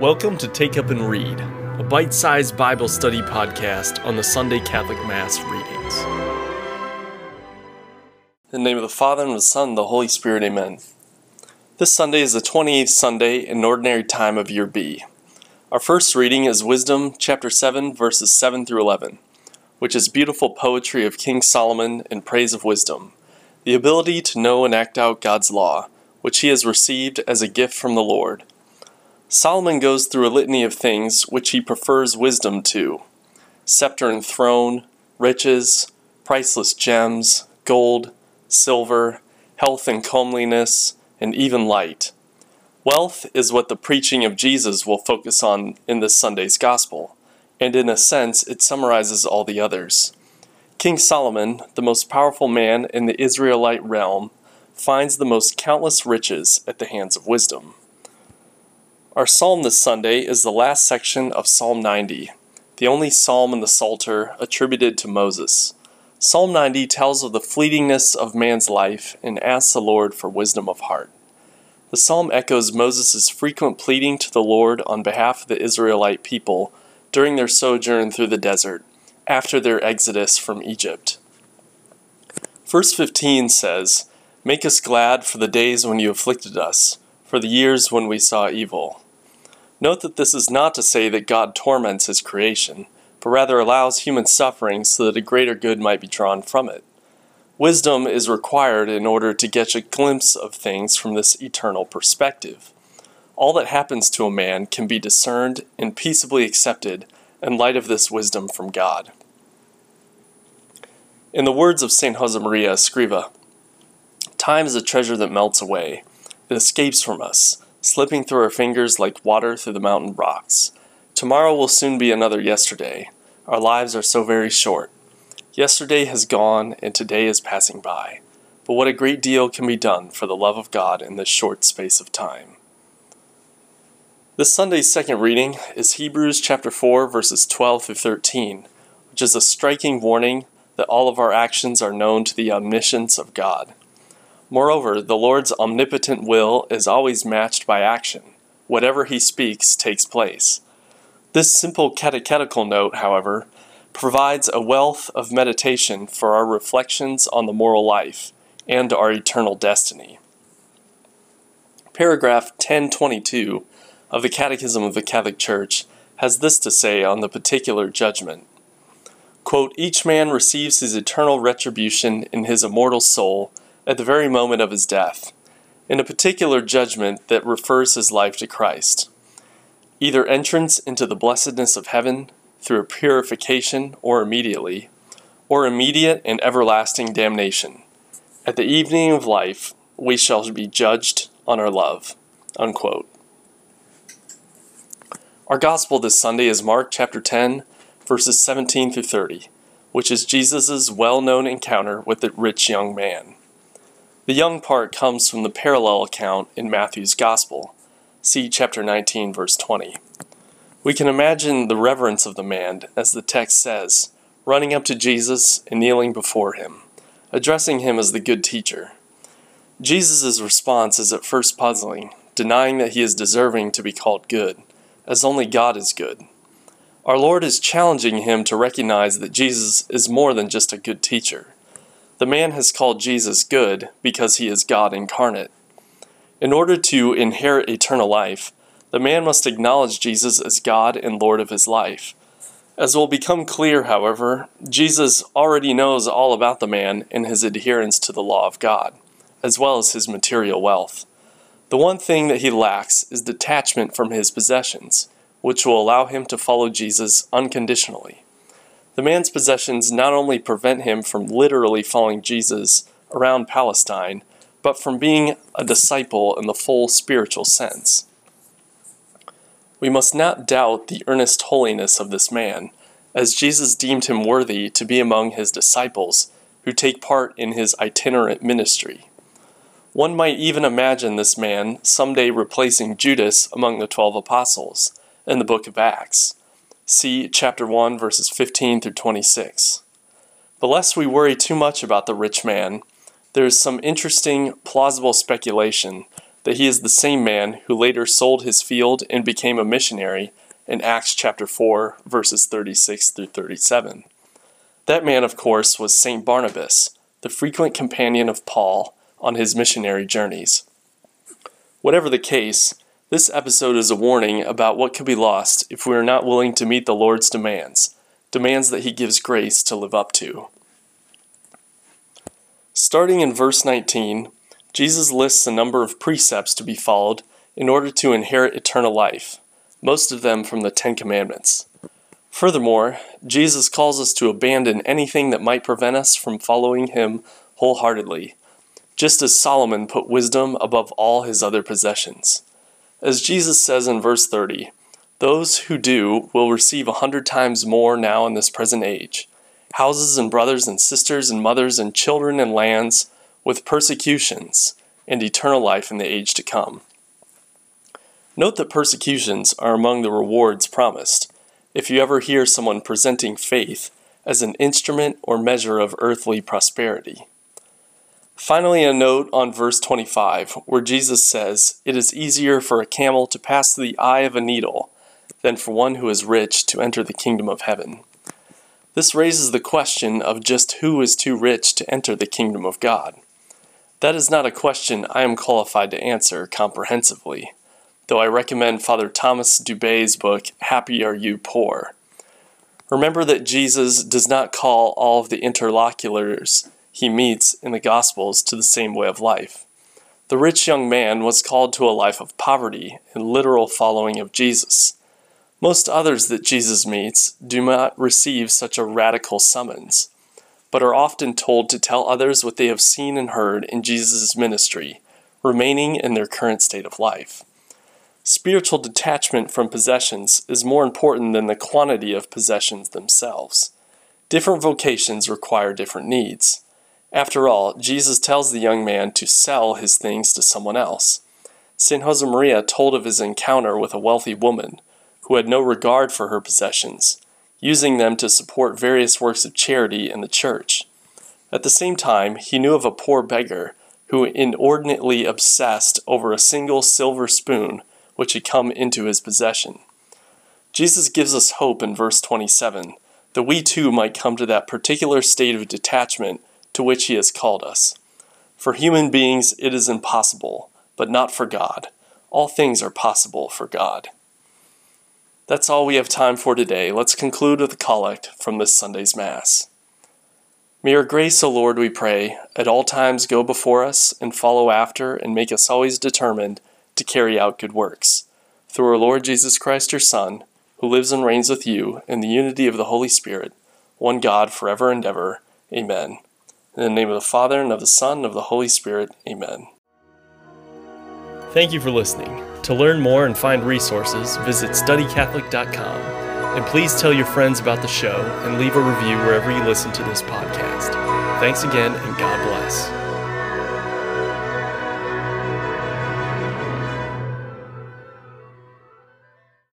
Welcome to Take Up and Read, a bite sized Bible study podcast on the Sunday Catholic Mass readings. In the name of the Father, and of the Son, and the Holy Spirit, amen. This Sunday is the 28th Sunday in Ordinary Time of Year B. Our first reading is Wisdom, chapter 7, verses 7 through 11, which is beautiful poetry of King Solomon in praise of wisdom, the ability to know and act out God's law, which he has received as a gift from the Lord Solomon goes through a litany of things which he prefers wisdom to scepter and throne, riches, priceless gems, gold, silver, health and comeliness, and even light. Wealth is what the preaching of Jesus will focus on in this Sunday's Gospel, and in a sense, it summarizes all the others. King Solomon, the most powerful man in the Israelite realm, finds the most countless riches at the hands of wisdom. Our psalm this Sunday is the last section of Psalm 90, the only psalm in the Psalter attributed to Moses. Psalm 90 tells of the fleetingness of man's life and asks the Lord for wisdom of heart. The psalm echoes Moses' frequent pleading to the Lord on behalf of the Israelite people during their sojourn through the desert, after their exodus from Egypt. Verse 15 says, Make us glad for the days when you afflicted us, for the years when we saw evil. Note that this is not to say that God torments his creation, but rather allows human suffering so that a greater good might be drawn from it. Wisdom is required in order to get a glimpse of things from this eternal perspective. All that happens to a man can be discerned and peaceably accepted in light of this wisdom from God. In the words of St. Josemaria Escriva, time is a treasure that melts away, that escapes from us, slipping through our fingers like water through the mountain rocks. Tomorrow will soon be another yesterday. Our lives are so very short. Yesterday has gone and today is passing by. But what a great deal can be done for the love of God in this short space of time. This Sunday's second reading is Hebrews chapter 4 verses 12 through 13, which is a striking warning that all of our actions are known to the omniscience of God. Moreover, the Lord's omnipotent will is always matched by action. Whatever he speaks takes place. This simple catechetical note, however, provides a wealth of meditation for our reflections on the moral life and our eternal destiny. Paragraph 1022 of the Catechism of the Catholic Church has this to say on the particular judgment. Quote, Each man receives his eternal retribution in his immortal soul at the very moment of his death, in a particular judgment that refers his life to Christ. Either entrance into the blessedness of heaven through a purification or immediately, or immediate and everlasting damnation. At the evening of life, we shall be judged on our love. Unquote. Our gospel this Sunday is Mark chapter 10, verses 17 through 30, which is Jesus' well known encounter with the rich young man. The young part comes from the parallel account in Matthew's Gospel. See chapter 19, verse 20. We can imagine the reverence of the man, as the text says, running up to Jesus and kneeling before him, addressing him as the good teacher. Jesus' response is at first puzzling, denying that he is deserving to be called good, as only God is good. Our Lord is challenging him to recognize that Jesus is more than just a good teacher. The man has called Jesus good because he is God incarnate. In order to inherit eternal life, the man must acknowledge Jesus as God and Lord of his life. As will become clear, however, Jesus already knows all about the man and his adherence to the law of God, as well as his material wealth. The one thing that he lacks is detachment from his possessions, which will allow him to follow Jesus unconditionally. The man's possessions not only prevent him from literally following Jesus around Palestine, but from being a disciple in the full spiritual sense. We must not doubt the earnest holiness of this man, as Jesus deemed him worthy to be among his disciples who take part in his itinerant ministry. One might even imagine this man someday replacing Judas among the twelve apostles in the book of Acts. See chapter 1, verses 15 through 26. But lest we worry too much about the rich man, there is some interesting, plausible speculation that he is the same man who later sold his field and became a missionary in Acts chapter 4, verses 36 through 37. That man, of course, was St. Barnabas, the frequent companion of Paul on his missionary journeys. Whatever the case, this episode is a warning about what could be lost if we are not willing to meet the Lord's demands, demands that He gives grace to live up to. Starting in verse 19, Jesus lists a number of precepts to be followed in order to inherit eternal life, most of them from the Ten Commandments. Furthermore, Jesus calls us to abandon anything that might prevent us from following Him wholeheartedly, just as Solomon put wisdom above all his other possessions. As Jesus says in verse 30, those who do will receive a hundred times more now in this present age houses and brothers and sisters and mothers and children and lands with persecutions and eternal life in the age to come. Note that persecutions are among the rewards promised if you ever hear someone presenting faith as an instrument or measure of earthly prosperity. Finally, a note on verse 25, where Jesus says, It is easier for a camel to pass through the eye of a needle than for one who is rich to enter the kingdom of heaven. This raises the question of just who is too rich to enter the kingdom of God. That is not a question I am qualified to answer comprehensively, though I recommend Father Thomas Dubay's book, Happy Are You Poor. Remember that Jesus does not call all of the interlocutors he meets in the Gospels to the same way of life. The rich young man was called to a life of poverty and literal following of Jesus. Most others that Jesus meets do not receive such a radical summons, but are often told to tell others what they have seen and heard in Jesus' ministry, remaining in their current state of life. Spiritual detachment from possessions is more important than the quantity of possessions themselves. Different vocations require different needs. After all, Jesus tells the young man to sell his things to someone else. St. Josemaria told of his encounter with a wealthy woman who had no regard for her possessions, using them to support various works of charity in the church. At the same time, he knew of a poor beggar who inordinately obsessed over a single silver spoon which had come into his possession. Jesus gives us hope in verse 27 that we too might come to that particular state of detachment to which He has called us. For human beings it is impossible, but not for God. All things are possible for God. That's all we have time for today. Let's conclude with a collect from this Sunday's Mass. May your grace, O Lord, we pray, at all times go before us and follow after and make us always determined to carry out good works. Through our Lord Jesus Christ, your Son, who lives and reigns with you in the unity of the Holy Spirit, one God, forever and ever. Amen. In the name of the Father, and of the Son, and of the Holy Spirit. Amen. Thank you for listening. To learn more and find resources, visit studycatholic.com. And please tell your friends about the show and leave a review wherever you listen to this podcast. Thanks again, and God bless.